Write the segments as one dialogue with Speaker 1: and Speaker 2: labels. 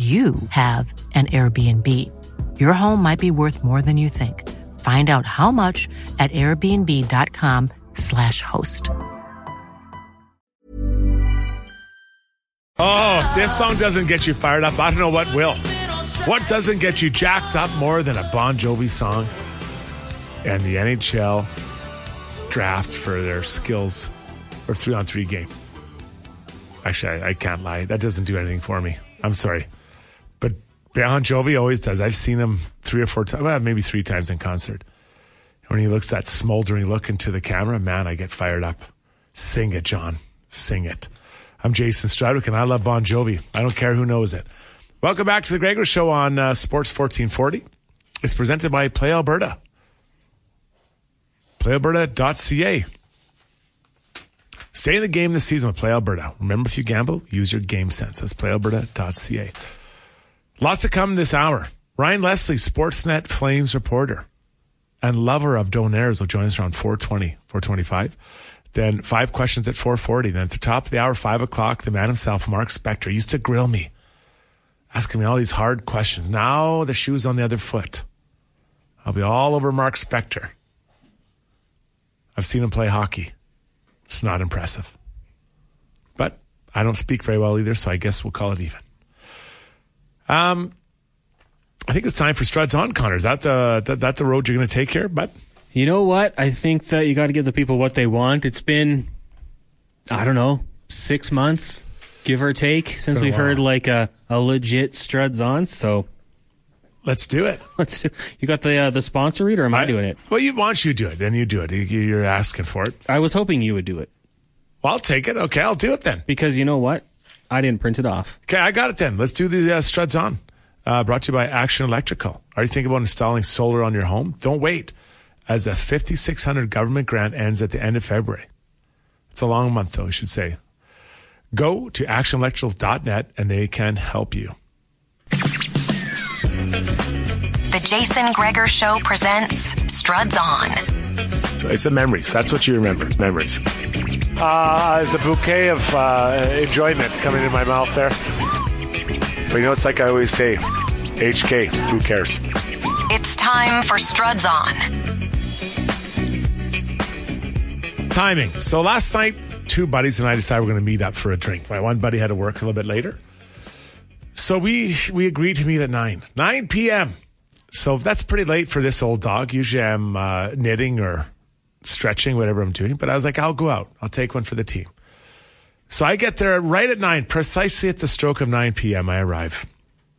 Speaker 1: you have an Airbnb. Your home might be worth more than you think. Find out how much at airbnb.com/slash host.
Speaker 2: Oh, this song doesn't get you fired up. I don't know what will. What doesn't get you jacked up more than a Bon Jovi song and the NHL draft for their skills or three on three game? Actually, I, I can't lie. That doesn't do anything for me. I'm sorry. Bon Jovi always does. I've seen him three or four times, well, maybe three times in concert. When he looks that smoldering look into the camera, man, I get fired up. Sing it, John. Sing it. I'm Jason Strudwick, and I love Bon Jovi. I don't care who knows it. Welcome back to the Gregor Show on uh, Sports 1440. It's presented by Play Alberta. PlayAlberta.ca. Stay in the game this season with Play Alberta. Remember, if you gamble, use your game sense. That's PlayAlberta.ca. Lots to come this hour. Ryan Leslie, Sportsnet Flames reporter and lover of Donairs will join us around 420, 425. Then five questions at 440. Then at the top of the hour, five o'clock, the man himself, Mark Spector, used to grill me, asking me all these hard questions. Now the shoe's on the other foot. I'll be all over Mark Spector. I've seen him play hockey. It's not impressive. But I don't speak very well either, so I guess we'll call it even. Um, I think it's time for Struds on, Connor. Is that the that, that the road you're going to take here, but
Speaker 3: You know what? I think that you got to give the people what they want. It's been, I don't know, six months, give or take, since we've heard like a, a legit Struds on. So
Speaker 2: let's do it.
Speaker 3: let's do. You got the uh, the sponsor read, or am I, doing it?
Speaker 2: Well, you want you do it, then you do it. You- You're asking for it.
Speaker 3: I was hoping you would do it
Speaker 2: Well, I'll take it. Okay, I'll do it then.
Speaker 3: because you know what? I didn't print it off.
Speaker 2: Okay, I got it then. Let's do the uh, Struds on. Uh, brought to you by Action Electrical. Are you thinking about installing solar on your home? Don't wait, as a 5600 government grant ends at the end of February. It's a long month, though, I should say. Go to actionelectrical.net and they can help you.
Speaker 4: The Jason Gregor Show presents Struds On.
Speaker 2: So it's the memories. That's what you remember. Memories.
Speaker 5: Uh, there's a bouquet of uh, enjoyment coming in my mouth there.
Speaker 2: But you know, it's like I always say, HK, who cares?
Speaker 4: It's time for Struds On.
Speaker 2: Timing. So last night, two buddies and I decided we're going to meet up for a drink. My one buddy had to work a little bit later. So we we agreed to meet at 9. 9 p.m. So that's pretty late for this old dog. Usually I'm uh, knitting or stretching, whatever I'm doing. But I was like, I'll go out. I'll take one for the team. So I get there right at 9, precisely at the stroke of 9 p.m. I arrive.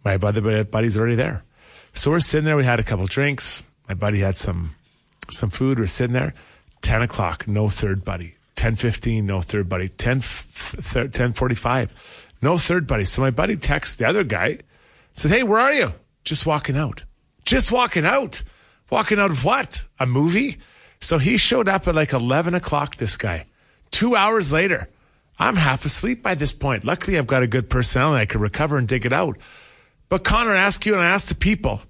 Speaker 2: My other buddy's already there. So we're sitting there. We had a couple drinks. My buddy had some some food. We're sitting there. Ten o'clock, no third buddy. Ten fifteen, no third buddy. 10, 10 45, no third buddy. So my buddy texts the other guy, said, "Hey, where are you? Just walking out. Just walking out. Walking out of what? A movie?" So he showed up at like eleven o'clock. This guy. Two hours later, I'm half asleep by this point. Luckily, I've got a good personality. I can recover and dig it out. But Connor, I ask you and I ask the people,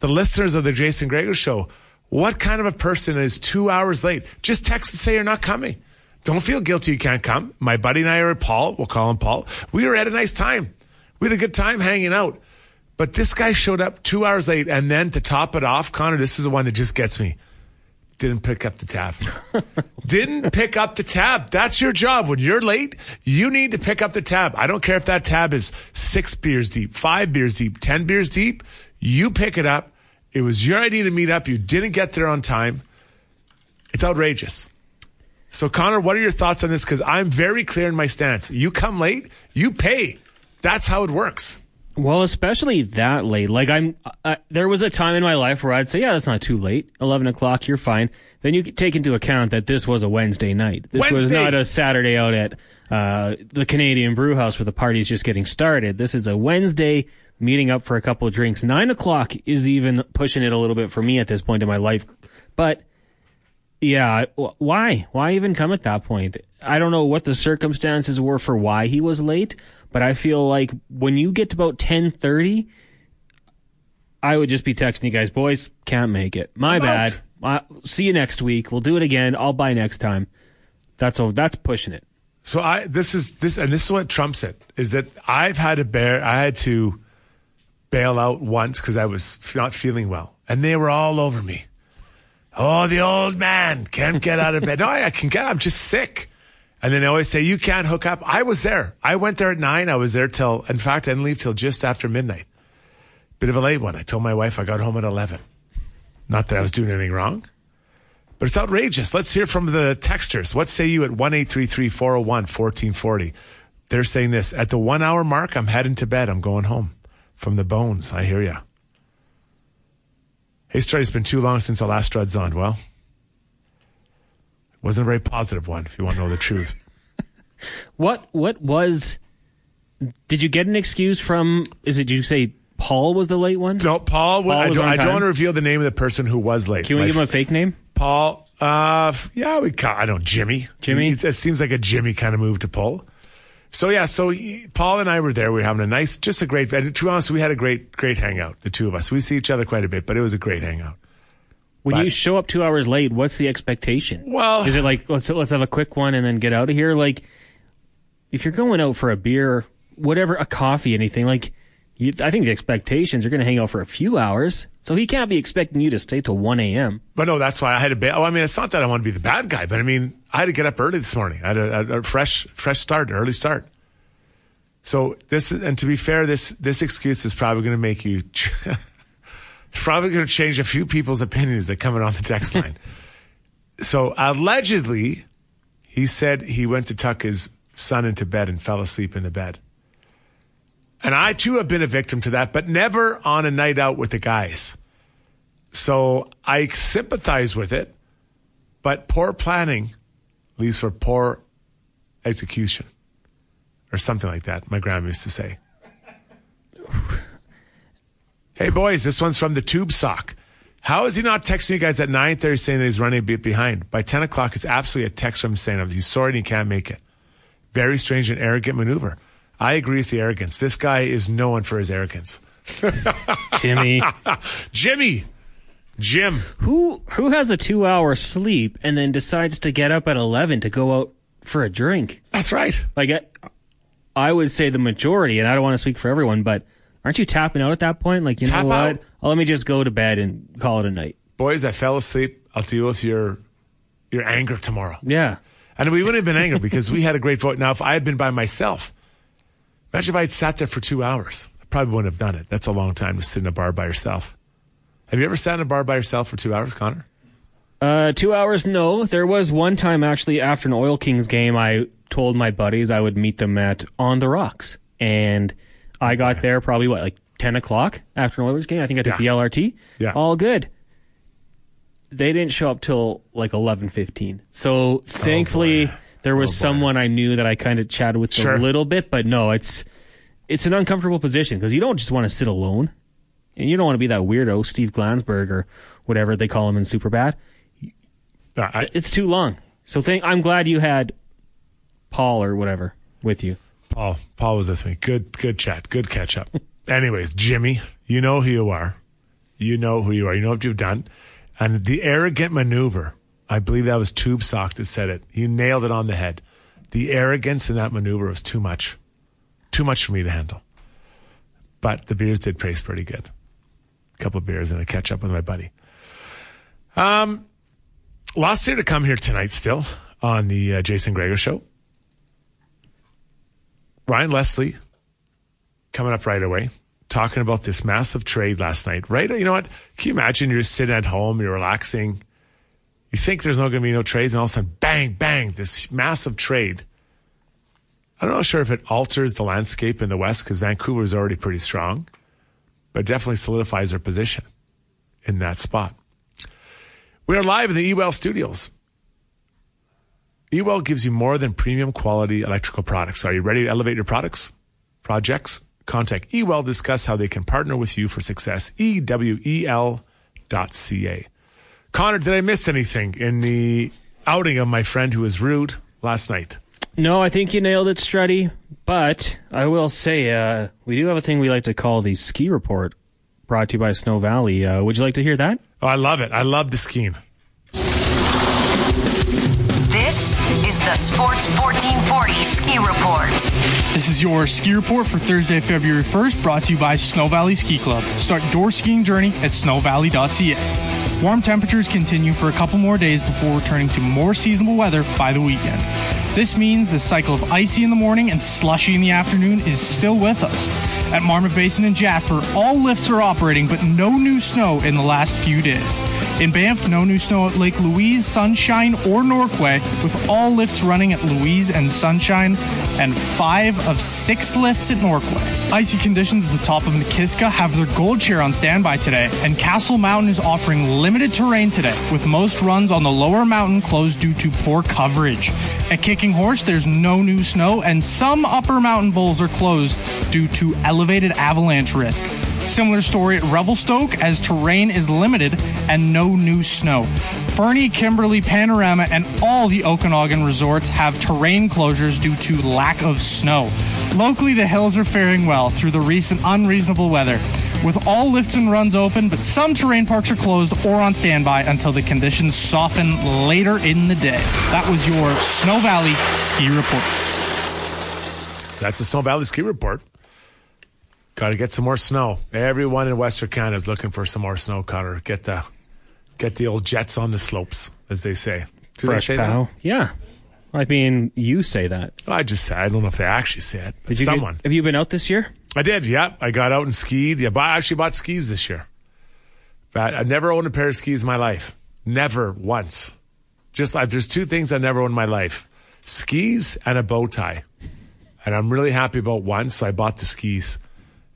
Speaker 2: the listeners of the Jason Gregor show, what kind of a person is two hours late? Just text and say you're not coming. Don't feel guilty you can't come. My buddy and I are at Paul. We'll call him Paul. We were at a nice time. We had a good time hanging out. But this guy showed up two hours late. And then to top it off, Connor, this is the one that just gets me didn't pick up the tab. didn't pick up the tab. That's your job. When you're late, you need to pick up the tab. I don't care if that tab is six beers deep, five beers deep, 10 beers deep. You pick it up. It was your idea to meet up. You didn't get there on time. It's outrageous. So, Connor, what are your thoughts on this? Because I'm very clear in my stance. You come late, you pay. That's how it works.
Speaker 3: Well, especially that late. Like I'm, uh, there was a time in my life where I'd say, yeah, that's not too late. Eleven o'clock, you're fine. Then you take into account that this was a Wednesday night. This
Speaker 2: Wednesday.
Speaker 3: was not a Saturday out at uh, the Canadian Brew House where the party's just getting started. This is a Wednesday meeting up for a couple of drinks. Nine o'clock is even pushing it a little bit for me at this point in my life. But yeah, why? Why even come at that point? I don't know what the circumstances were for why he was late. But I feel like when you get to about 1030, I would just be texting you guys, boys, can't make it. My I'm bad. Uh, see you next week. We'll do it again. I'll buy next time. That's all. That's pushing it.
Speaker 2: So I this is this and this is what trumps it is that I've had to bear. I had to bail out once because I was not feeling well, and they were all over me. Oh, the old man can't get out of bed. No, I can get. I'm just sick. And then they always say, you can't hook up. I was there. I went there at nine. I was there till, in fact, I didn't leave till just after midnight. Bit of a late one. I told my wife I got home at 11. Not that I was doing anything wrong, but it's outrageous. Let's hear from the texters. What say you at 1 401 1440? They're saying this at the one hour mark. I'm heading to bed. I'm going home from the bones. I hear you. Hey, Strud, it's been too long since the last Strud's on. Well, it wasn't a very positive one, if you want to know the truth.
Speaker 3: what what was? Did you get an excuse from? Is it? Did you say Paul was the late one?
Speaker 2: No, Paul. Paul I, don't, I don't want to reveal the name of the person who was late.
Speaker 3: Can we My, give him a fake name?
Speaker 2: Paul. Uh, yeah, we. I don't. Jimmy.
Speaker 3: Jimmy.
Speaker 2: It, it seems like a Jimmy kind of move to pull. So yeah, so he, Paul and I were there. We were having a nice, just a great. And to be honest, we had a great, great hangout. The two of us. We see each other quite a bit, but it was a great hangout.
Speaker 3: When but, you show up two hours late, what's the expectation?
Speaker 2: Well,
Speaker 3: is it like let's let's have a quick one and then get out of here? Like, if you're going out for a beer, whatever, a coffee, anything like, you, I think the expectations are going to hang out for a few hours. So he can't be expecting you to stay till one a.m.
Speaker 2: But no, that's why I had to. Be, oh, I mean, it's not that I want to be the bad guy, but I mean, I had to get up early this morning. I had a, a fresh, fresh start, early start. So this, and to be fair, this this excuse is probably going to make you It's probably going to change a few people's opinions that come in on the text line. so allegedly, he said he went to tuck his son into bed and fell asleep in the bed. And I too have been a victim to that, but never on a night out with the guys. So I sympathize with it, but poor planning leads for poor execution or something like that. My grandma used to say. Hey, boys, this one's from the Tube Sock. How is he not texting you guys at 9.30 saying that he's running a bit behind? By 10 o'clock, it's absolutely a text from him saying he's sorry and he can't make it. Very strange and arrogant maneuver. I agree with the arrogance. This guy is known for his arrogance.
Speaker 3: Jimmy.
Speaker 2: Jimmy. Jim.
Speaker 3: Who who has a two hour sleep and then decides to get up at 11 to go out for a drink?
Speaker 2: That's right.
Speaker 3: Like, I would say the majority, and I don't want to speak for everyone, but – aren't you tapping out at that point? Like, you Tap know what? Oh, let me just go to bed and call it a night.
Speaker 2: Boys, I fell asleep. I'll deal with your your anger tomorrow.
Speaker 3: Yeah.
Speaker 2: And we wouldn't have been angry because we had a great vote. Now, if I had been by myself, imagine if I had sat there for two hours. I probably wouldn't have done it. That's a long time to sit in a bar by yourself. Have you ever sat in a bar by yourself for two hours, Connor?
Speaker 3: Uh, two hours, no. There was one time actually after an Oil Kings game, I told my buddies I would meet them at On the Rocks. And I got there probably what like 10 o'clock after an Oilers game. I think I took
Speaker 2: Yeah.
Speaker 3: the LRT.
Speaker 2: Yeah.
Speaker 3: All good. They didn't show up till like 11:15. So thankfully there was someone I knew that I kind of chatted with
Speaker 2: Sure.
Speaker 3: a little bit, but no, it's it's an uncomfortable position because you don't just want to sit alone. And you don't want to be that weirdo Steve Glansberg or whatever they call him in Superbad.
Speaker 2: Uh, I,
Speaker 3: It's too long. So thank I'm glad you had Paul or whatever with you.
Speaker 2: Paul, Paul was with me. Good, good chat. Good catch up. Anyways, Jimmy, you know who you are. You know who you are. You know what you've done. And the arrogant maneuver, I believe that was Tube Sock that said it. You nailed it on the head. The arrogance in that maneuver was too much. Too much for me to handle. But the beers did taste pretty good. A couple of beers and a catch up with my buddy. Um, lots here to come here tonight still on the uh, Jason Gregor show. Ryan Leslie coming up right away, talking about this massive trade last night. Right? You know what? Can you imagine you're sitting at home, you're relaxing, you think there's not going to be no trades, and all of a sudden, bang, bang, this massive trade. I'm not sure if it alters the landscape in the West because Vancouver is already pretty strong, but it definitely solidifies their position in that spot. We are live in the eWell studios. eWell gives you more than premium quality electrical products. Are you ready to elevate your products, projects? Contact eWell, discuss how they can partner with you for success. E EWEL.ca. Connor, did I miss anything in the outing of my friend who was rude last night?
Speaker 3: No, I think you nailed it, Strutty. But I will say, uh, we do have a thing we like to call the ski report, brought to you by Snow Valley. Uh, would you like to hear that?
Speaker 2: Oh, I love it. I love the scheme.
Speaker 4: This is the Sports 1440 Ski Report.
Speaker 6: This is your ski report for Thursday, February 1st, brought to you by Snow Valley Ski Club. Start your skiing journey at snowvalley.ca. Warm temperatures continue for a couple more days before returning to more seasonable weather by the weekend. This means the cycle of icy in the morning and slushy in the afternoon is still with us. At Marmot Basin and Jasper, all lifts are operating, but no new snow in the last few days. In Banff, no new snow at Lake Louise, Sunshine, or Norquay, with all lifts running at Louise and Sunshine, and five of six lifts at Norquay. Icy conditions at the top of Nakiska have their gold chair on standby today, and Castle Mountain is offering limited terrain today, with most runs on the lower mountain closed due to poor coverage. At Kicking Horse, there's no new snow, and some upper mountain bowls are closed due to elevated avalanche risk. Similar story at Revelstoke as terrain is limited and no new snow. Fernie, Kimberley, Panorama, and all the Okanagan resorts have terrain closures due to lack of snow. Locally, the hills are faring well through the recent unreasonable weather. With all lifts and runs open, but some terrain parks are closed or on standby until the conditions soften later in the day. That was your Snow Valley Ski Report.
Speaker 2: That's the Snow Valley Ski Report. Got to get some more snow. Everyone in Western Canada is looking for some more snow, Connor. Get the get the old jets on the slopes, as they say. Do they
Speaker 3: Fresh
Speaker 2: say
Speaker 3: cow. Yeah. I mean, you say that.
Speaker 2: that? I just say I don't know if they actually say it. But
Speaker 3: Did you get-
Speaker 2: someone.
Speaker 3: have you been out this year?
Speaker 2: I did. Yeah, I got out and skied. Yeah, but I actually bought skis this year. But I never owned a pair of skis in my life. Never once. Just like there's two things I never owned in my life: skis and a bow tie. And I'm really happy about one, so I bought the skis.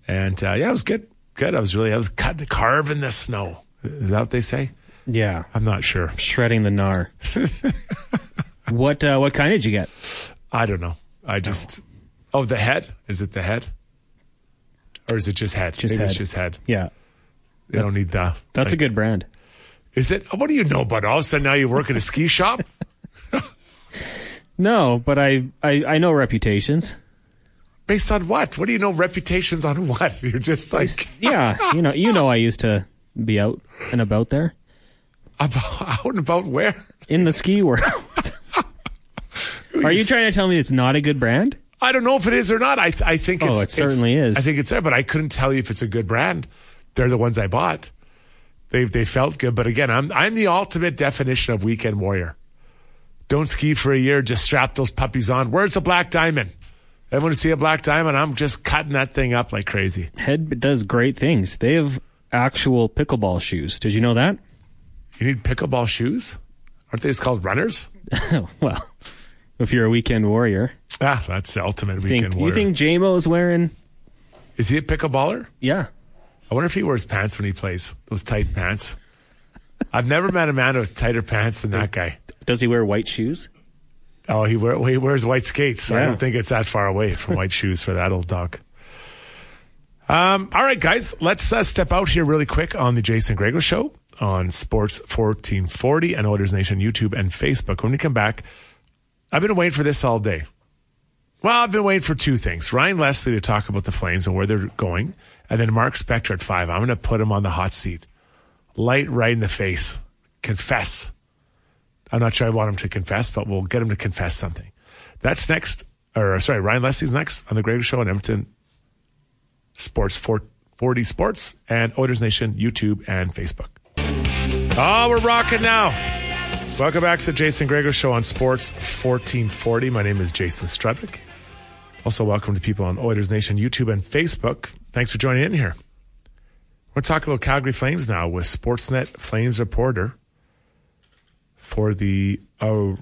Speaker 2: And uh, yeah, it was good. Good. I was really I was cutting, carving the snow. Is that what they say?
Speaker 3: Yeah.
Speaker 2: I'm not sure.
Speaker 3: Shredding the gnar. what uh, what kind did you get?
Speaker 2: I don't know. I just oh the head. Is it the head? Or is it just head?
Speaker 3: Just
Speaker 2: Maybe it's
Speaker 3: head.
Speaker 2: just head.
Speaker 3: Yeah.
Speaker 2: They don't need the.
Speaker 3: That's
Speaker 2: like-
Speaker 3: a good brand.
Speaker 2: Is it? What do you know about? it? All of a sudden, now you work at a ski shop.
Speaker 3: No, but I, I, I know reputations.
Speaker 2: Based on what? What do you know? Reputations on what? You're just like
Speaker 3: Yeah, you know, you know, I used to be out and about there
Speaker 2: about, out and about where?
Speaker 3: in the ski world. Are you trying to tell me it's not a good brand?
Speaker 2: I don't know if it is or not. I I think
Speaker 3: Oh,
Speaker 2: it's,
Speaker 3: it
Speaker 2: it's-
Speaker 3: certainly is.
Speaker 2: I think it's there, but I couldn't tell you if it's a good brand. They're the ones I bought. They they felt good, but again, I'm I'm the ultimate definition of weekend warrior. Don't ski for a year. Just strap those puppies on. Where's the black diamond? Everyone see a black diamond? I'm just cutting that thing up like crazy.
Speaker 3: Head does great things. They have actual pickleball shoes. Did you know that?
Speaker 2: You need pickleball shoes? Aren't they just called runners?
Speaker 3: well, if you're a weekend warrior,
Speaker 2: Ah, that's the ultimate
Speaker 3: think,
Speaker 2: weekend warrior.
Speaker 3: do you think JMO's wearing
Speaker 2: Is he a pickleballer?
Speaker 3: Yeah.
Speaker 2: I wonder if he wears pants when he plays those tight pants. I've never met a man with tighter pants than that guy.
Speaker 3: Does he wear white shoes?
Speaker 2: Oh, he, wear, he wears white skates. I don't think it's that far away from white shoes for that old dog. Um, all right, guys, let's uh, step out here really quick on the Jason Gregor Show on Sports 1440 and Oilers Nation YouTube and Facebook. When we come back, I've been waiting for this all day. Well, I've been waiting for two things. Ryan Leslie to talk about the Flames and where they're going, and then Mark Spector at five. I'm going to put him on the hot seat. Light right in the face. Confess. I'm not sure I want him to confess, but we'll get him to confess something. That's next, or sorry, Ryan Leslie's next on the Gregor Show on Edmonton Sports 40 Sports and Oilers Nation YouTube and Facebook. Oh, we're rocking now. Welcome back to the Jason Gregor Show on Sports 1440. My name is Jason Strudwick. Also, welcome to people on Oilers Nation YouTube and Facebook. Thanks for joining in here. We're going to talk a little Calgary Flames now with Sportsnet Flames reporter for the uh,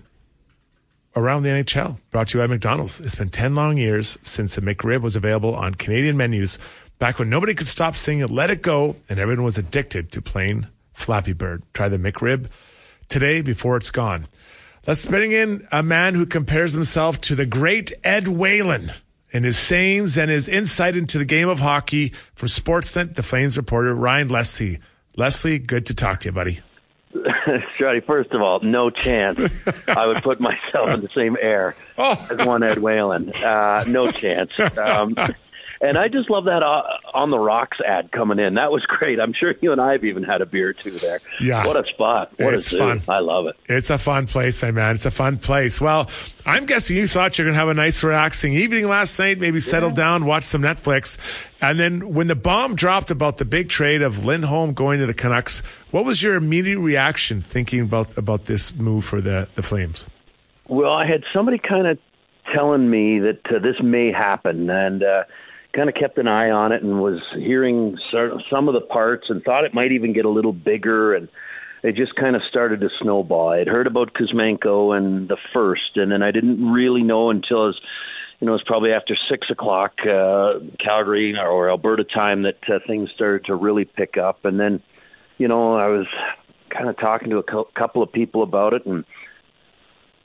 Speaker 2: around the NHL, brought to you by McDonald's. It's been 10 long years since the McRib was available on Canadian menus, back when nobody could stop singing Let It Go and everyone was addicted to plain Flappy Bird. Try the McRib today before it's gone. Let's bring in a man who compares himself to the great Ed Whalen in his sayings and his insight into the game of hockey from Sportsnet, the Flames reporter, Ryan Leslie. Leslie, good to talk to you, buddy.
Speaker 7: Strutty, first of all, no chance I would put myself in the same air
Speaker 2: Oh.
Speaker 7: as one Ed Whalen. Uh, no chance. Um, and I just love that uh, on the rocks ad coming in. That was great. I'm sure you and I have even had a beer or two there.
Speaker 2: Yeah.
Speaker 7: What a spot. What
Speaker 2: It's
Speaker 7: a zoo.
Speaker 2: fun.
Speaker 7: I love it.
Speaker 2: It's a fun place, my man. It's a fun place. Well, I'm guessing you thought you're going to have a nice, relaxing evening last night, maybe settle down, watch some Netflix. And then when the bomb dropped about the big trade of Lindholm going to the Canucks, what was your immediate reaction thinking about, about this move for the, the Flames?
Speaker 7: Well, I had somebody kind of telling me that uh, this may happen, and uh, kind of kept an eye on it, and was hearing some of the parts, and thought it might even get a little bigger, and it just kind of started to snowball. I had heard about Kuzmenko and the first, and then I didn't really know until was, you know, it was probably after six o'clock uh, Calgary or Alberta time that uh, things started to really pick up, and then, you know, I was kind of talking to a cou- couple of people about it, and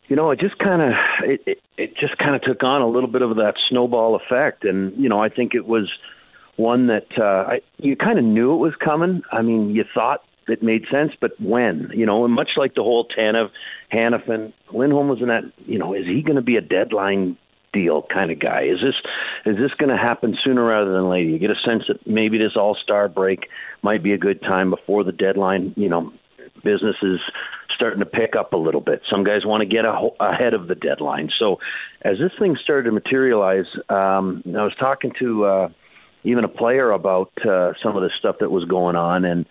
Speaker 7: you know, it just kind of it, it it just kind of took on a little bit of that snowball effect, and you know, I think it was one that uh, I, you kind of knew it was coming. I mean, you thought it made sense, but when? You know, and much like the whole Tanev, Hanifin, Lindholm was in that. You know, is he going to be a deadline deal kind of guy? Is this is this going to happen sooner rather than later? You get a sense that maybe this All Star break might be a good time before the deadline. You know, business is starting to pick up a little bit. Some guys want to get a, ahead of the deadline. So as this thing started to materialize, um, I was talking to uh, even a player about uh, some of the stuff that was going on, and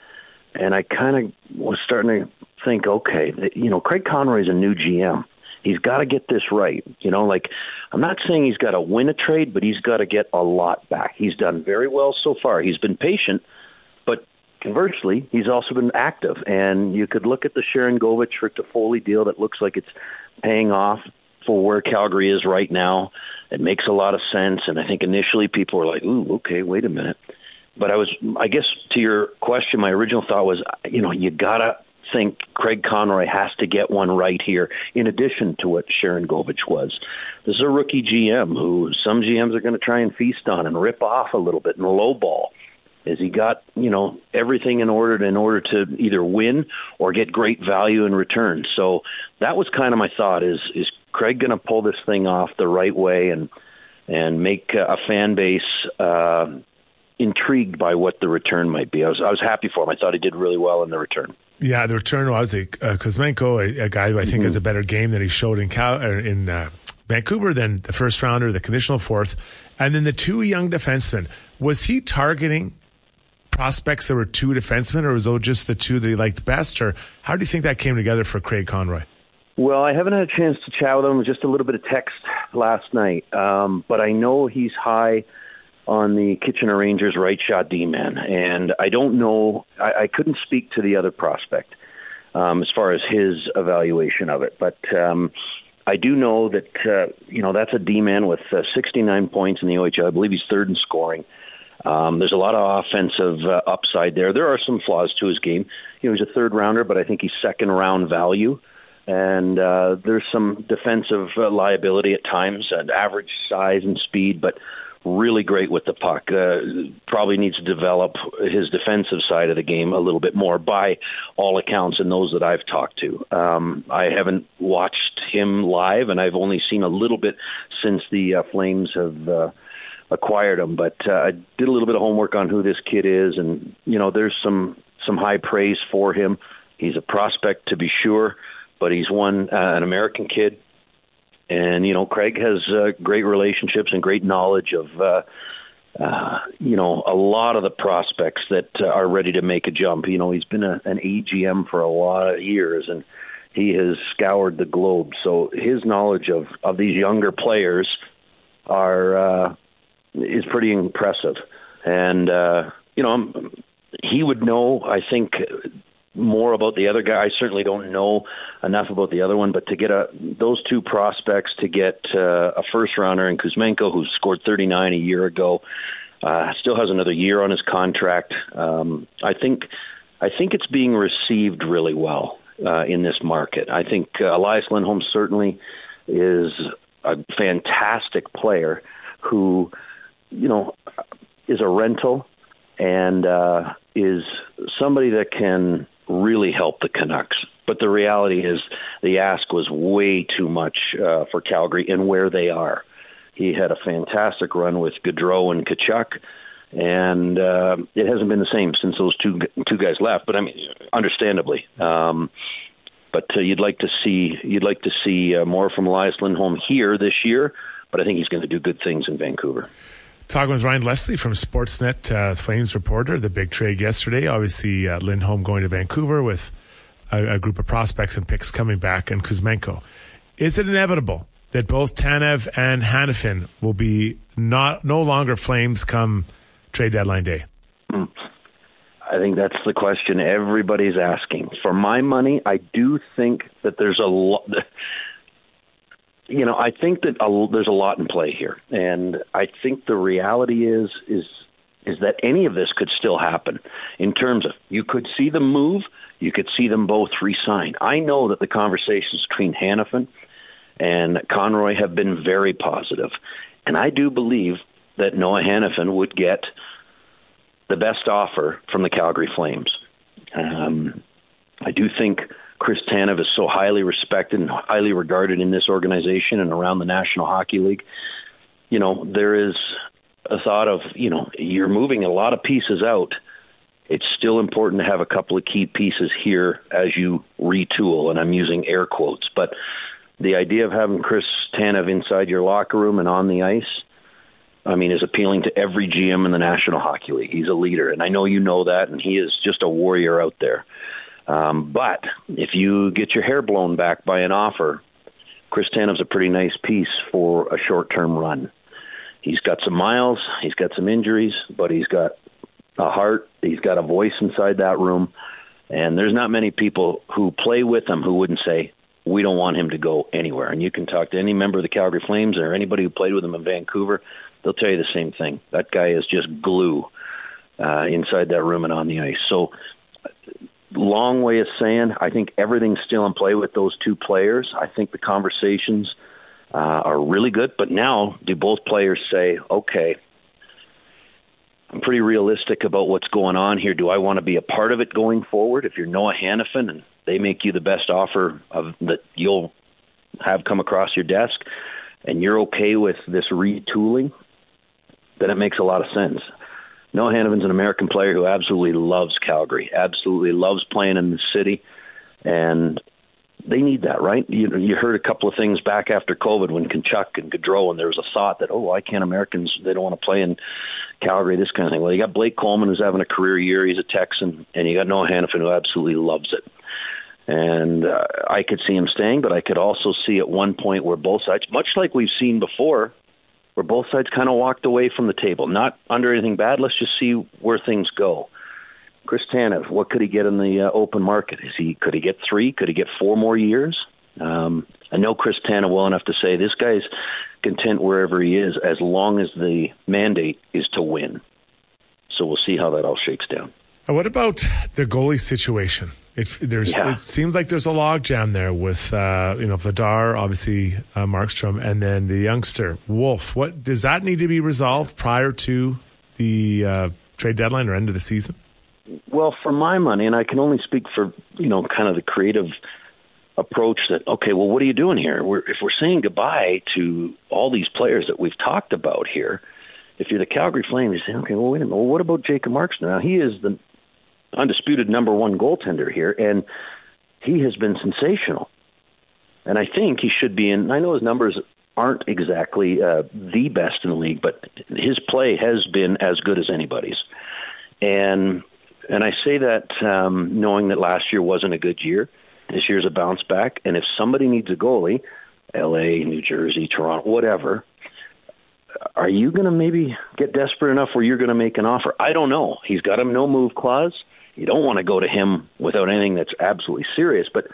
Speaker 7: and I kind of was starting to think, okay, you know, Craig Conroy's a new GM. He's got to get this right. You know, like I'm not saying he's got to win a trade, but he's got to get a lot back. He's done very well so far. He's been patient, conversely, he's also been active. And you could look at the Sharangovich for Toffoli deal that looks like it's paying off for where Calgary is right now. It makes a lot of sense. And I think initially people were like, ooh, okay, wait a minute. But I was, I guess to your question, my original thought was, you know, you got to think Craig Conroy has to get one right here, in addition to what Sharangovich was. This is a rookie GM who some GMs are going to try and feast on and rip off a little bit and lowball. Is he got you know everything in order to, in order to either win or get great value in return? So that was kind of my thought: is is Craig going to pull this thing off the right way and and make a fan base uh, intrigued by what the return might be? I was I was happy for him. I thought he did really well in the return.
Speaker 2: Yeah, the return was a uh, Kuzmenko, a, a guy who I think
Speaker 7: Mm-hmm.
Speaker 2: has a better game than he showed in Cal, or in uh, Vancouver than the first rounder, the conditional fourth, and then the two young defensemen. Was he targeting prospects that were two defensemen, or was those just the two that he liked best, or how do you think that came together for Craig Conroy?
Speaker 7: Well, I haven't had a chance to chat with him. Just a little bit of text last night, um, but I know he's high on the Kitchener Rangers right shot D man, and I don't know. I, I couldn't speak to the other prospect um, as far as his evaluation of it, but um, I do know that uh, you know that's a D man with uh, 69 points in the OHL. I believe he's third in scoring. Um, there's a lot of offensive uh, upside there. There are some flaws to his game. You know, he's a third rounder, but I think he's second round value. And uh, there's some defensive uh, liability at times, and average size and speed, but really great with the puck. Uh, probably needs to develop his defensive side of the game a little bit more, by all accounts, and those that I've talked to. Um, I haven't watched him live, and I've only seen a little bit since the uh, Flames have. Uh, acquired him. But uh, I did a little bit of homework on who this kid is, and you know, there's some some high praise for him. He's a prospect to be sure, but he's one uh, an American kid, and you know, Craig has uh, great relationships and great knowledge of. Uh, uh, you know, a lot of the prospects that uh, are ready to make a jump. You know, he's been a, an AGM for a lot of years, and he has scoured the globe. So his knowledge of of these younger players are uh, is pretty impressive. And uh, you know, he would know. I think more about the other guy. I certainly don't know enough about the other one, but to get a those two prospects to get uh, a first rounder in Kuzmenko, who scored 39 a year ago, uh, still has another year on his contract. Um, I think I think it's being received really well uh, in this market. I think uh, Elias Lindholm certainly is a fantastic player who you know, is a rental and uh, is somebody that can really help the Canucks. But the reality is, the ask was way too much uh, for Calgary and where they are. He had a fantastic run with Gaudreau and Tkachuk, and uh, it hasn't been the same since those two two guys left. But I mean, understandably. Um, but uh, you'd like to see you'd like to see uh, more from Elias Lindholm here this year. But I think he's going to do good things in Vancouver.
Speaker 2: Talking with Ryan Leslie from Sportsnet, uh, Flames reporter. The big trade yesterday. Obviously, uh, Lindholm going to Vancouver with a, a, group of prospects and picks coming back, and Kuzmenko. Is it inevitable that both Tanev and Hanifin will be not no longer Flames come trade deadline day?
Speaker 7: Hmm. I think that's the question everybody's asking. For my money, I do think that there's a lot you know, I think that a, there's a lot in play here, and I think the reality is is is that any of this could still happen. In terms of you could see them move, you could see them both resign. I know that the conversations between Hanifin and Conroy have been very positive, and I do believe that Noah Hanifin would get the best offer from the Calgary Flames. Um, I do think Chris Tanev is so highly respected and highly regarded in this organization and around the National Hockey League. You know, there is a thought of, you know, you're moving a lot of pieces out. It's still important to have a couple of key pieces here as you retool, and I'm using air quotes. But the idea of having Chris Tanev inside your locker room and on the ice, I mean, is appealing to every GM in the National Hockey League. He's a leader, and I know you know that, and he is just a warrior out there. Um, but if you get your hair blown back by an offer, Chris Tanev's a pretty nice piece for a short term run. He's got some miles, he's got some injuries, but he's got a heart, he's got a voice inside that room. And there's not many people who play with him who wouldn't say, we don't want him to go anywhere. And you can talk to any member of the Calgary Flames or anybody who played with him in Vancouver, they'll tell you the same thing. That guy is just glue uh, inside that room and on the ice. So long way of saying I think everything's still in play with those two players. I think the conversations uh, are really good. But now, do both players say, okay, I'm pretty realistic about what's going on here. Do I want to be a part of it going forward? If you're Noah Hanifin and they make you the best offer of that you'll have come across your desk, and you're okay with this retooling, then it makes a lot of sense. Noah Hanifin's an American player who absolutely loves Calgary, absolutely loves playing in the city, and they need that, right? You you heard a couple of things back after COVID when Tkachuk and Gaudreau, and there was a thought that, oh, why can't Americans? They don't want to play in Calgary, this kind of thing. Well, you got Blake Coleman who's having a career year. He's a Texan, and you got Noah Hanifin who absolutely loves it. And uh, I could see him staying, but I could also see at one point where both sides, much like we've seen before where both sides kind of walked away from the table. Not under anything bad. Let's just see where things go. Chris Tanev, what could he get in the uh, open market? Is he could he get three? Could he get four more years? Um, I know Chris Tanev well enough to say this guy's content wherever he is as long as the mandate is to win. So we'll see how that all shakes down.
Speaker 2: And what about the goalie situation? It, there's,
Speaker 7: Yeah.
Speaker 2: it seems like there's a logjam there with, uh, you know, Vladar, obviously uh, Markstrom, and then the youngster Wolf. What does that need to be resolved prior to the uh, trade deadline or end of the season?
Speaker 7: Well, for my money, and I can only speak for you know kind of the creative approach that okay, well, what are you doing here? We're, if we're saying goodbye to all these players that we've talked about here, if you're the Calgary Flames, you say, okay, well, wait a minute, well, what about Jacob Markstrom? Now he is the undisputed number one goaltender here, and he has been sensational. And I think he should be in. I know his numbers aren't exactly uh, the best in the league, but his play has been as good as anybody's. And and I say that um, knowing that last year wasn't a good year. This year's a bounce back, and if somebody needs a goalie, L.A., New Jersey, Toronto, whatever, are you going to maybe get desperate enough where you're going to make an offer? I don't know. He's got a no move clause. You don't want to go to him without anything that's absolutely serious, but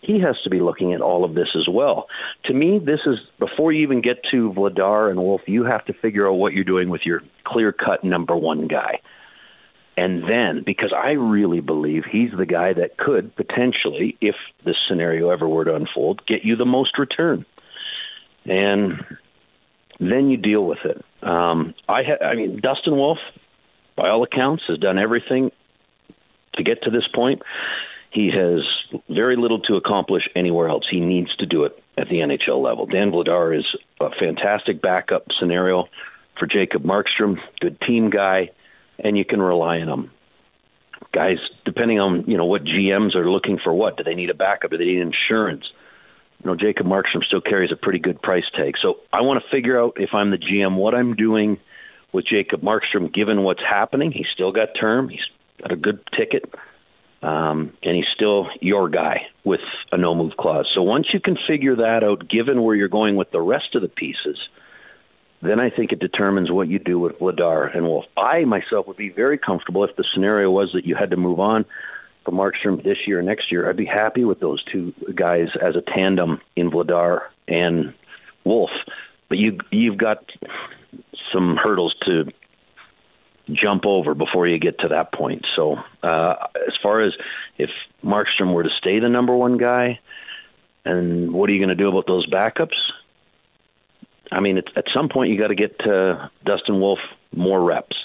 Speaker 7: he has to be looking at all of this as well. To me, this is before you even get to Vladar and Wolf, you have to figure out what you're doing with your clear cut number one guy. And then, because I really believe he's the guy that could potentially, if this scenario ever were to unfold, get you the most return. And then you deal with it. Um, I, ha- I mean, Dustin Wolf, by all accounts, has done everything to get to this point. He has very little to accomplish anywhere else. He needs to do it at the NHL level. Dan Vladar is a fantastic backup scenario for Jacob Markstrom, good team guy, and you can rely on him. Guys, depending on you know what GMs are looking for, what do they need a backup? Do they need insurance? You know, Jacob Markstrom still carries a pretty good price tag. So I want to figure out if I'm the GM what I'm doing with Jacob Markstrom, given what's happening. He's still got term. He's a good ticket um, and he's still your guy with a no move clause. So once you can figure that out, given where you're going with the rest of the pieces, then I think it determines what you do with Vladar and Wolf. I myself would be very comfortable if the scenario was that you had to move on from Markstrom this year or next year. I'd be happy with those two guys as a tandem in Vladar and Wolf. But you you've got some hurdles to jump over before you get to that point. So, uh, as far as if Markstrom were to stay the number one guy, and what are you going to do about those backups? I mean, at some point you got to get uh, Dustin Wolf more reps.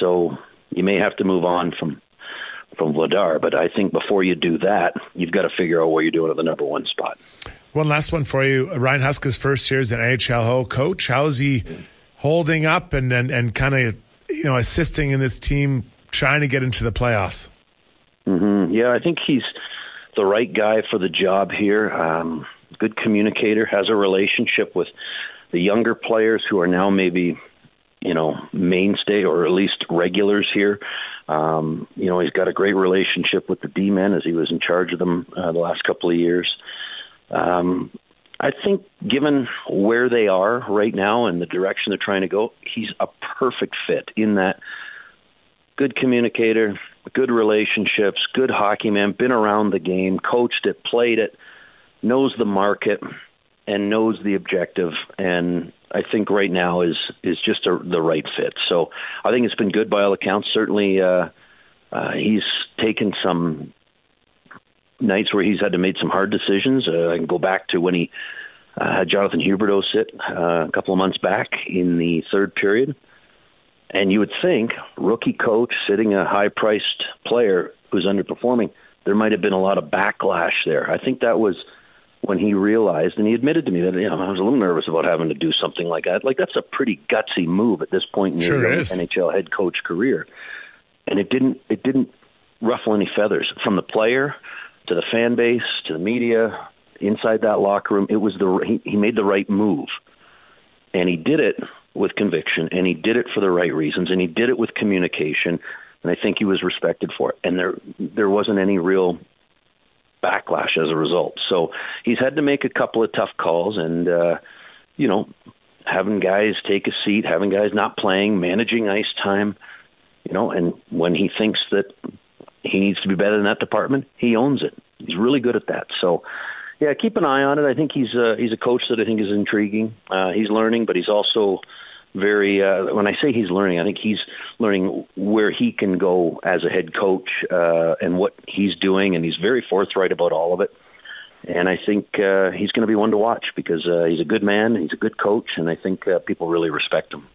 Speaker 7: So you may have to move on from from Vladar, but I think before you do that, you've got to figure out what you're doing at the number one spot.
Speaker 2: One last one for you. Ryan Huska's first year as an AHL coach. How's he holding up and, and, and kind of, you know, assisting in this team trying to get into the playoffs?
Speaker 7: hmm Yeah, I think he's the right guy for the job here. Um, good communicator, has a relationship with the younger players who are now maybe, you know, mainstay or at least regulars here. Um, you know, he's got a great relationship with the D men as he was in charge of them uh, the last couple of years. Um, I think, given where they are right now and the direction they're trying to go, he's a perfect fit in that good communicator, good relationships, good hockey man, been around the game, coached it, played it, knows the market, and knows the objective. And I think right now is is just a, the right fit. So I think it's been good by all accounts. Certainly, uh, uh, he's taken some nights where he's had to make some hard decisions. Uh, I can go back to when he uh, had Jonathan Huberdeau sit uh, a couple of months back in the third period. And you would think, rookie coach sitting a high priced player who's underperforming, there might have been a lot of backlash there. I think that was when he realized, and he admitted to me that you know I was a little nervous about having to do something like that. Like that's a pretty gutsy move at this point in your
Speaker 2: Sure
Speaker 7: young
Speaker 2: is.
Speaker 7: NHL head coach career, and it didn't it didn't ruffle any feathers from the player to the fan base to the media inside that locker room. It was the he, he made the right move, and he did it with conviction, and he did it for the right reasons, and he did it with communication, and I think he was respected for it. And there there wasn't any real backlash as a result. So he's had to make a couple of tough calls, and uh, you know, having guys take a seat, having guys not playing, managing ice time, you know, and when he thinks that he needs to be better in that department, he owns it. He's really good at that. So. Yeah, keep an eye on it. I think he's uh, he's a coach that I think is intriguing. Uh, he's learning, but he's also very. Uh, when I say he's learning, I think he's learning where he can go as a head coach uh, and what he's doing, and he's very forthright about all of it. And I think uh, he's going to be one to watch because uh, he's a good man, he's a good coach, and I think uh, people really respect him.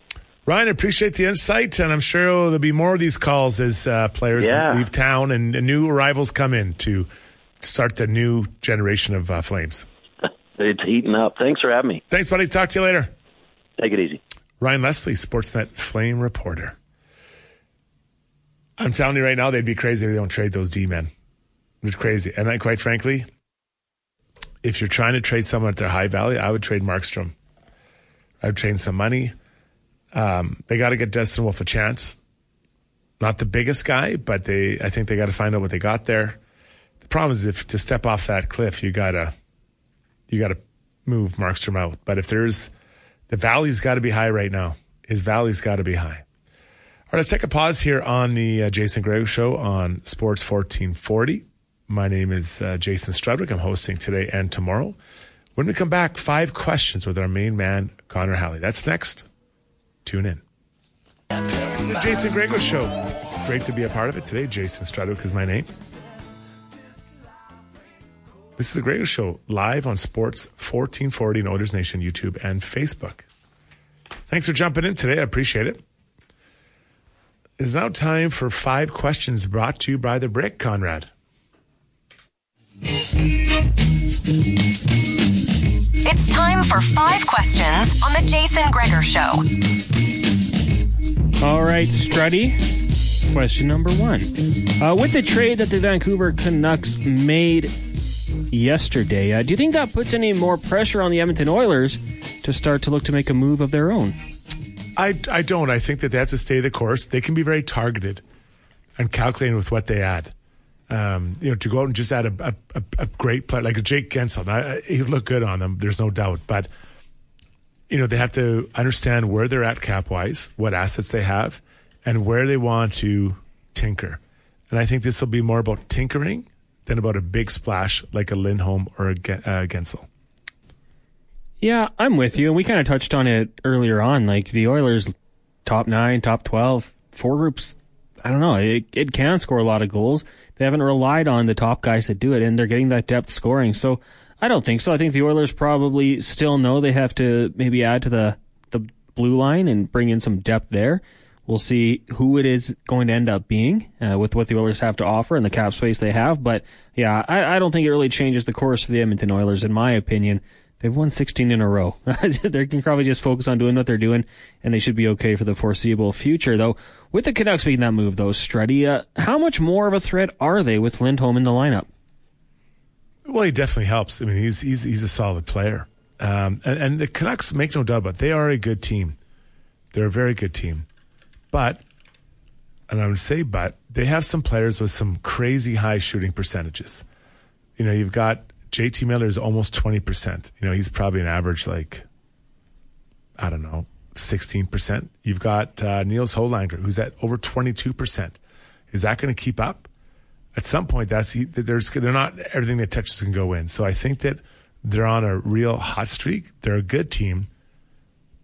Speaker 2: Ryan, appreciate the insight, and I'm sure there'll be more of these calls as uh, players
Speaker 7: Yeah.
Speaker 2: leave town and, new arrivals come in to start the new generation of uh, Flames.
Speaker 7: It's heating up. Thanks for having me.
Speaker 2: Thanks, buddy. Talk to you later.
Speaker 7: Take it easy.
Speaker 2: Ryan Leslie, Sportsnet Flame reporter. I'm telling you right now, they'd be crazy if they don't trade those D men. It's crazy. And I, quite frankly, if you're trying to trade someone at their high value, I would trade Markstrom. I would trade some money. Um, they got to get Dustin Wolf a chance. Not the biggest guy, but they. I think they got to find out what they got there. The problem is if to step off that cliff, you gotta you got to move Markstrom out. But if there's the valley's got to be high right now. His valley's got to be high. All right, let's take a pause here on the uh, Jason Gregor Show on Sports 1440. My name is uh, Jason Strudwick. I'm hosting today and tomorrow. When we come back, five questions with our main man, Connor Halley. That's next. Tune in. The Jason Gregor Show. Great to be a part of it today. Jason Strudwick is my name. This is the Gregor Show live on Sports 1440 and Oilers Nation YouTube and Facebook. Thanks for jumping in today. I appreciate it. It's now time for five questions brought to you by the Brick, Conrad.
Speaker 4: It's time for five questions on the Jason Gregor Show.
Speaker 3: All right, Struddy. Question number one. Uh, with the trade that the Vancouver Canucks made yesterday, uh, do you think that puts any more pressure on the Edmonton Oilers to start to look to make a move of their own?
Speaker 2: I, I don't. I think that that's a stay the course. They can be very targeted and calculating with what they add. Um, you know, to go out and just add a, a, a, great player like a Jake Guentzel. Now, I- he look good on them. There's no doubt. But, you know, they have to understand where they're at cap wise, what assets they have, and where they want to tinker. And I think this will be more about tinkering than about a big splash like a Lindholm or a uh, Gensel.
Speaker 3: Yeah, I'm with you. And we kind of touched on it earlier on. Like the Oilers, top nine, top 12, four groups, I don't know. It, it can score a lot of goals. They haven't relied on the top guys to do it, and they're getting that depth scoring. So I don't think so. I think the Oilers probably still know they have to maybe add to the, the blue line and bring in some depth there. We'll see who it is going to end up being uh, with what the Oilers have to offer and the cap space they have. But yeah, I, I don't think it really changes the course for the Edmonton Oilers, in my opinion. They've won 16 in a row. they can probably just focus on doing what they're doing, and they should be okay for the foreseeable future. Though, with the Canucks making that move, though, Struddy, uh, how much more of a threat are they with Lindholm in the lineup?
Speaker 2: Well, he definitely helps. I mean, he's he's he's a solid player, um, and, and the Canucks make no doubt about it, they are a good team. They're a very good team, but and I would say, but they have some players with some crazy high shooting percentages. You know, you've got JT Miller is almost twenty percent. You know, he's probably an average like I don't know sixteen percent. You've got uh, Nils who's at over twenty two percent. Is that going to keep up? at some point that's there's they're not everything that touches can go in. So I think that they're on a real hot streak. They're a good team,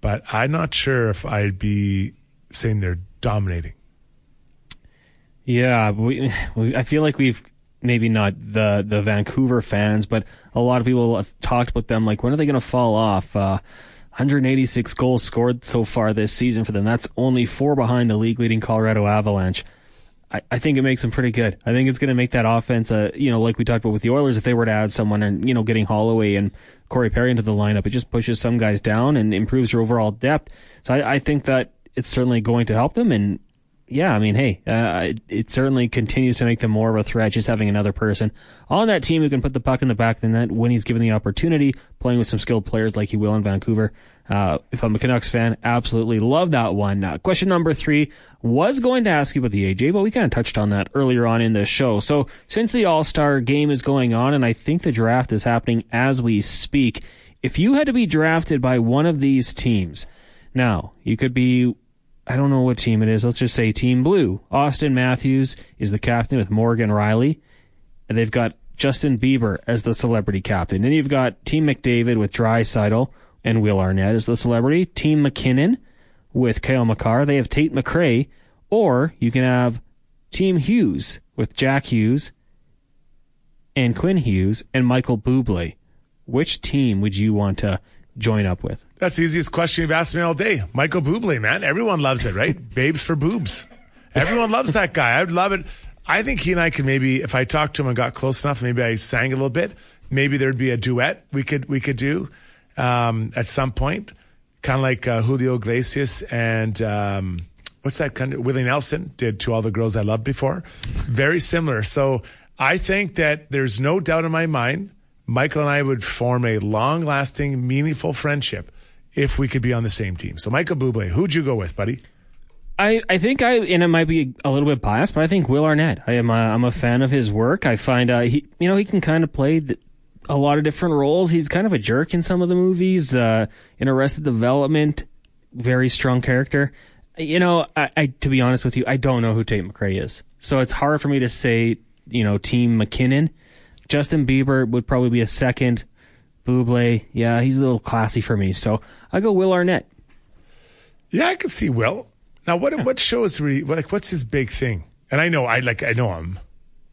Speaker 2: but I'm not sure if I'd be saying they're dominating.
Speaker 3: Yeah, we, I feel like we've maybe not the the Vancouver fans, but a lot of people have talked about them. Like, when are they going to fall off? Uh, 186 goals scored so far this season for them. That's only four behind the league leading Colorado Avalanche. I, I think it makes them pretty good. I think it's going to make that offense, uh, you know, like we talked about with the Oilers, if they were to add someone and, you know, getting Holloway and Corey Perry into the lineup, it just pushes some guys down and improves your overall depth. So I, I think that it's certainly going to help them. And yeah, I mean, hey, uh, it, it certainly continues to make them more of a threat just having another person on that team who can put the puck in the back of the net when he's given the opportunity, playing with some skilled players like he will in Vancouver. Uh, if I'm a Canucks fan, absolutely love that one. Uh, question number three was going to ask you about the AJ, but we kind of touched on that earlier on in the show. So since the All Star game is going on, and I think the draft is happening as we speak, if you had to be drafted by one of these teams, now you could be I don't know what team it is. Let's just say Team Blue. Auston Matthews is the captain with Morgan Rielly. And they've got Justin Bieber as the celebrity captain. Then you've got Team McDavid with Draisaitl and Will Arnett as the celebrity. Team MacKinnon with Cale Makar. They have Tate McRae, or you can have Team Hughes with Jack Hughes and Quinn Hughes and Michael Bublé. Which team would you want to join up with?
Speaker 2: That's the easiest question you've asked me all day. Michael Bublé, man. Everyone loves it, right? Babes for boobs. Everyone loves that guy. I'd love it. I think he and I could maybe, if I talked to him and got close enough, maybe I sang a little bit. Maybe there'd be a duet we could we could do um, at some point, kind of like uh, Julio Iglesias and um, what's that kind of Willie Nelson did to all the girls I loved before. Very similar. So I think that there's no doubt in my mind, Michael and I would form a long lasting, meaningful friendship if we could be on the same team. So Michael Bublé, who'd you go with, buddy?
Speaker 3: I, I think I and it might be a little bit biased, but I think Will Arnett. I am a, I'm a fan of his work. I find uh, he you know he can kind of play the, a lot of different roles. He's kind of a jerk in some of the movies. Uh, in Arrested Development, very strong character. You know, I, I to be honest with you, I don't know who Tate McRae is, so it's hard for me to say. You know, Team MacKinnon. Justin Bieber would probably be a second. Bublé, yeah, he's a little classy for me, so I go Will Arnett.
Speaker 2: Yeah, I can see Will. Now, what what shows really like what's his big thing? And I know I like I know him.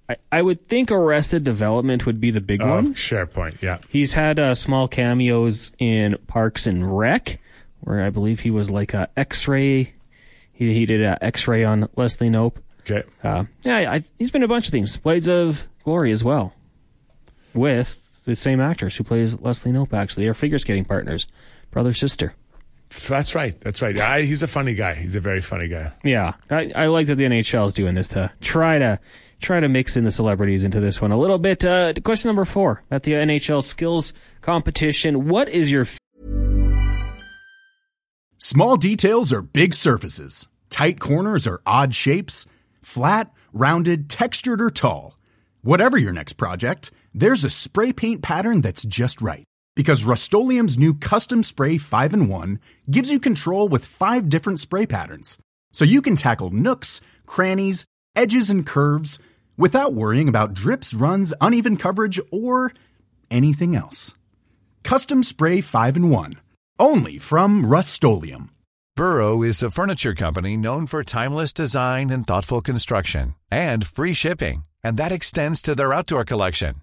Speaker 3: I, I would think Arrested Development would be the big
Speaker 2: Oh,
Speaker 3: one.
Speaker 2: SharePoint, yeah.
Speaker 3: He's had uh, small cameos in Parks and Rec, where I believe he was like a X-ray. He he did a X-ray on Leslie Knope.
Speaker 2: Okay.
Speaker 3: Uh, yeah, I, he's been a bunch of things. Blades of Glory as well, with the same actress who plays Leslie Knope. Actually, they're figure skating partners, brother sister.
Speaker 2: That's right. That's right. I, he's a funny guy. He's a very funny guy.
Speaker 3: Yeah, I, I like that the NHL is doing this to try to try to mix in the celebrities into this one a little bit. Uh, question number four at the NHL skills competition: What is your
Speaker 8: Small details are big surfaces. Tight corners are odd shapes. Flat, rounded, textured, or tall. Whatever your next project, there's a spray paint pattern that's just right. Because Rust-Oleum Custom Spray 5 in 1 gives you control with five different spray patterns. So you can tackle nooks, crannies, edges, and curves without worrying about drips, runs, uneven coverage, or anything else. Custom Spray 5 in 1. Only from Rust
Speaker 9: Burrow is a furniture company known for timeless design and thoughtful construction and free shipping, and that extends to their outdoor collection.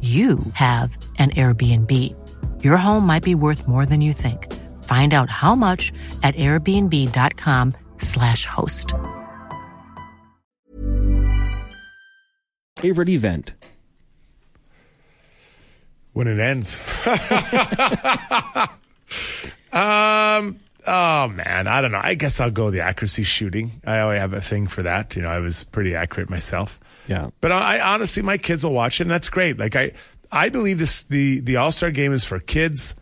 Speaker 1: you have an Airbnb. Your home might be worth more than you think. Find out how much at airbnb.com/slash host.
Speaker 3: favorite event?
Speaker 2: When it ends. um. Oh man, I don't know. I guess I'll go the accuracy shooting. I always have a thing for that. You know, I was pretty accurate myself.
Speaker 3: Yeah.
Speaker 2: But I honestly, my kids will watch it, and that's great. Like I, I believe this the the All Star Game is for kids,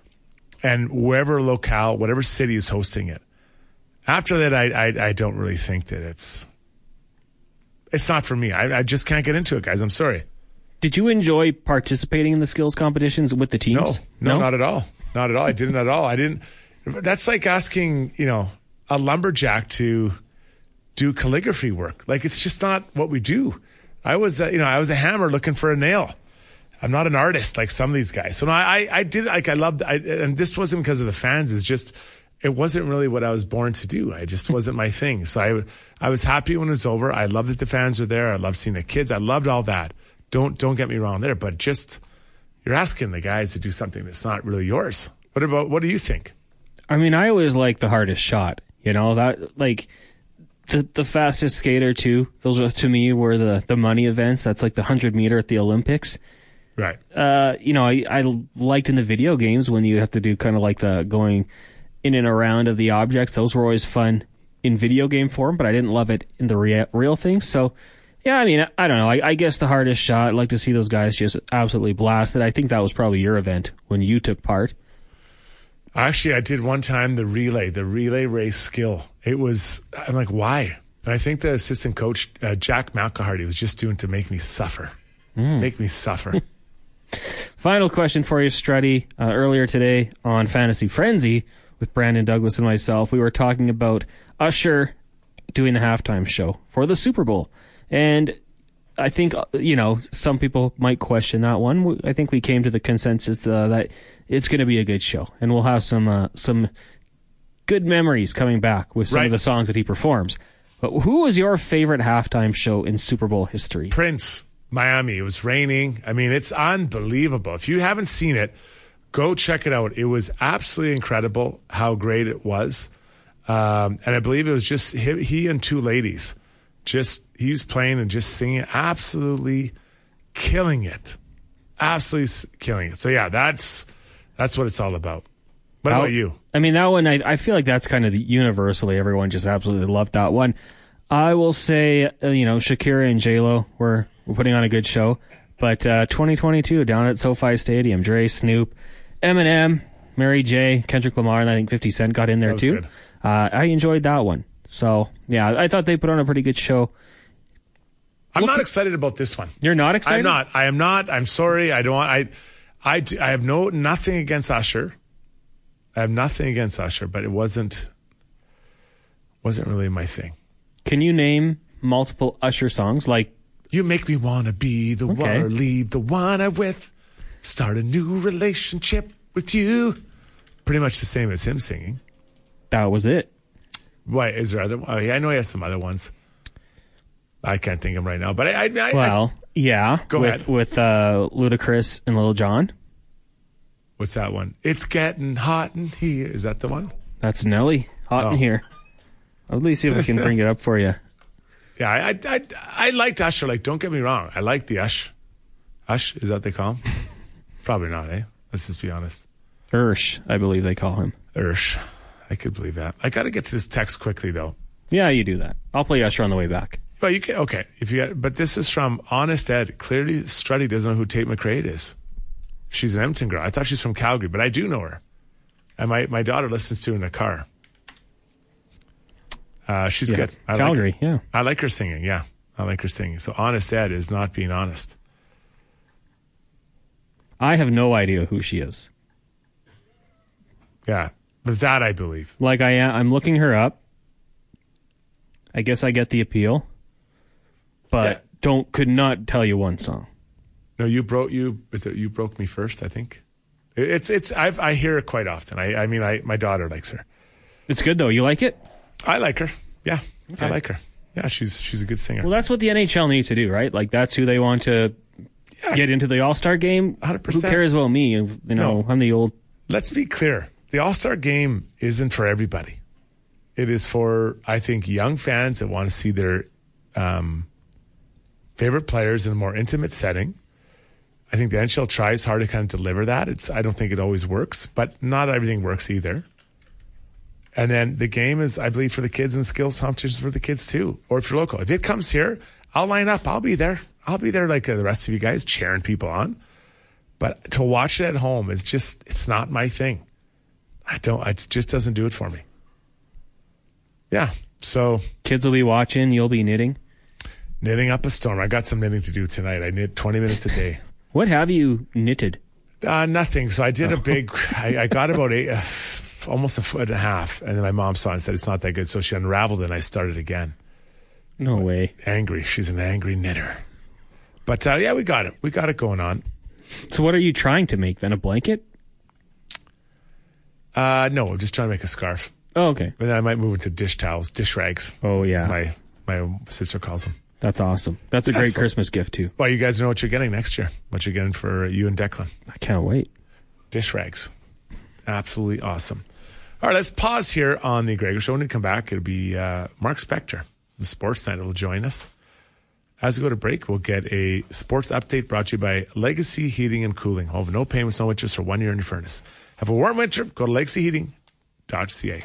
Speaker 2: and wherever locale, whatever city is hosting it. After that, I I, I don't really think that it's it's not for me. I, I just can't get into it, guys. I'm sorry.
Speaker 3: Did you enjoy participating in the skills competitions with the teams?
Speaker 2: No, no, not at all. Not at all. I didn't at all. I didn't. That's like asking, you know, a lumberjack to do calligraphy work. Like it's just not what we do. I was, uh, you know, I was a hammer looking for a nail. I'm not an artist like some of these guys. So no, I, I did like I loved, I, and this wasn't because of the fans. It's just it wasn't really what I was born to do. I just wasn't my thing. So I, I was happy when it was over. I loved that the fans were there. I loved seeing the kids. I loved all that. Don't don't get me wrong there, but just you're asking the guys to do something that's not really yours. What about what do you think?
Speaker 3: I mean, I always like the hardest shot. You know that like the the fastest skater too. Those are to me were the the money events. That's like the hundred meter at the Olympics.
Speaker 2: Right.
Speaker 3: Uh, you know, I, I liked in the video games when you have to do kind of like the going in and around of the objects. Those were always fun in video game form, but I didn't love it in the rea- real thing. So, yeah, I mean, I, don't know. I, I guess the hardest shot, I'd like to see those guys just absolutely blasted. I think that was probably your event when you took part.
Speaker 2: Actually, I did one time the relay, the relay race skill. It was, I'm like, why? And I think the assistant coach, uh, Jack McElhardy, was just doing to make me suffer. Make me suffer.
Speaker 3: Final question for you, Strutty. Uh, earlier today on Fantasy Frenzy with Brandon Douglas and myself, we were talking about Usher doing the halftime show for the Super Bowl. And I think, uh, you know, some people might question that one. I think we came to the consensus uh, that it's going to be a good show. And we'll have some, uh, some good memories coming back with some
Speaker 2: Right.
Speaker 3: of the songs that he performs. But who was your favorite halftime show in Super Bowl history?
Speaker 2: Prince, Miami. It was raining. I mean, it's unbelievable. If you haven't seen it, go check it out. It was absolutely incredible how great it was. Um, and I believe it was just he, he and two ladies. Just he was playing and just singing, absolutely killing it, absolutely killing it. So yeah, that's that's what it's all about. What
Speaker 3: How-
Speaker 2: about you?
Speaker 3: I mean, that one, I, I feel like that's kind of the- universally, everyone just absolutely loved that one. I will say, uh, you know, Shakira and J-Lo were, were putting on a good show. But uh, 2022 down at SoFi Stadium, Dre, Snoop, Eminem, Mary J, Kendrick Lamar, and I think 50 Cent got in there too. Uh, I enjoyed that one. So, yeah, I thought they put on a pretty good show.
Speaker 2: I'm not excited about this one.
Speaker 3: You're not excited?
Speaker 2: I'm not. I am not. I'm sorry. I don't want. I, I, do- I have no nothing against Usher. I have nothing against Usher, but it wasn't. Wasn't really my thing.
Speaker 3: Can you name multiple Usher songs? Like,
Speaker 2: You make me wanna be the
Speaker 3: Okay.
Speaker 2: one or leave the one I'm with. Start a new relationship with you. Pretty much the same as him singing.
Speaker 3: that was it.
Speaker 2: Why is there other? Oh, yeah, I know he has some other ones. I can't think of them right now, but I. I, I
Speaker 3: Well, yeah.
Speaker 2: Go
Speaker 3: with,
Speaker 2: ahead.
Speaker 3: With uh, Ludacris and Lil Jon.
Speaker 2: what's that one? It's getting hot in here. Is that the one?
Speaker 3: That's Nelly. Hot
Speaker 2: Oh.
Speaker 3: in here. I'll at least see if I can bring it up for you.
Speaker 2: Yeah, I, I, I, I liked Usher. Like, don't get me wrong. I like the Ush. Ush, is that what they call him? Probably not, eh? Let's just be honest.
Speaker 3: Ursh, I believe they call him.
Speaker 2: Ursh. I could believe that. I got to get to this text quickly, though.
Speaker 3: Yeah, you do that. I'll play Usher on the way back.
Speaker 2: Well, you can, okay. If you but this is from Honest Ed. Clearly, Strutty doesn't know who Tate McRae is. She's an Edmonton girl. I thought she's from Calgary, but I do know her. And my, my daughter listens to her in the car. Uh, she's
Speaker 3: Yeah.
Speaker 2: good. I
Speaker 3: Calgary,
Speaker 2: like her.
Speaker 3: yeah.
Speaker 2: I like her singing. Yeah. I like her singing. So Honest Ed is not being honest.
Speaker 3: I have no idea who she is.
Speaker 2: Yeah. But that I believe.
Speaker 3: Like I am, I'm looking her up. I guess I get the appeal, but
Speaker 2: Yeah.
Speaker 3: don't could not tell you one song.
Speaker 2: No, you broke you. Is it you broke me first? I think it's it's. I've, I hear it quite often. I I mean, I my daughter likes her.
Speaker 3: It's good though. You like it?
Speaker 2: I like her. Yeah, I like her. Yeah, she's she's a good singer.
Speaker 3: Well, that's what the NHL needs to do, right? Like that's who they want to get into the All Star game.
Speaker 2: 100%.
Speaker 3: Who cares about me? You know,
Speaker 2: No.
Speaker 3: I'm the old.
Speaker 2: Let's be clear. The All Star game isn't for everybody. It is for, I think, young fans that want to see their um, favorite players in a more intimate setting. I think the NHL tries hard to kind of deliver that. It's I don't think it always works, but not everything works either. And then the game is, I believe, for the kids and skills competitions for the kids too. Or if you're local, if it comes here, I'll line up. I'll be there. I'll be there like the rest of you guys, cheering people on. But to watch it at home is just, it's not my thing. I don't, it just doesn't do it for me. Yeah. So
Speaker 3: Kids will be watching. You'll be knitting.
Speaker 2: Knitting up a storm. I got some knitting to do tonight. I knit 20 minutes a day.
Speaker 3: What have you knitted?
Speaker 2: Uh, nothing. So I did a big, I, I got about eight, uh, almost a foot and a half. And then my mom saw it and said, it's not that good. So she unraveled it and I started again.
Speaker 3: No way.
Speaker 2: Angry. She's an angry knitter. But uh, yeah, we got it. We got it going on.
Speaker 3: So what are you trying to make then? A blanket?
Speaker 2: Uh, no, I'm just trying to make a scarf.
Speaker 3: Oh, okay.
Speaker 2: And then I might move into dish towels, dish rags.
Speaker 3: Oh yeah,
Speaker 2: my, my sister calls them.
Speaker 3: That's awesome. That's a great Christmas gift too.
Speaker 2: Well, you guys know what you're getting next year. What you're getting for you and Declan.
Speaker 3: I can't wait.
Speaker 2: dish rags. Absolutely awesome. All right, let's pause here on the Gregor Show. When we come back, it'll be uh, Mark Spector from Sportsnet will join us. As we go to break, we'll get a sports update brought to you by Legacy Heating and Cooling. Home no payments, no interest for one year in your furnace. Have a warm winter. Go to legacyheating.ca.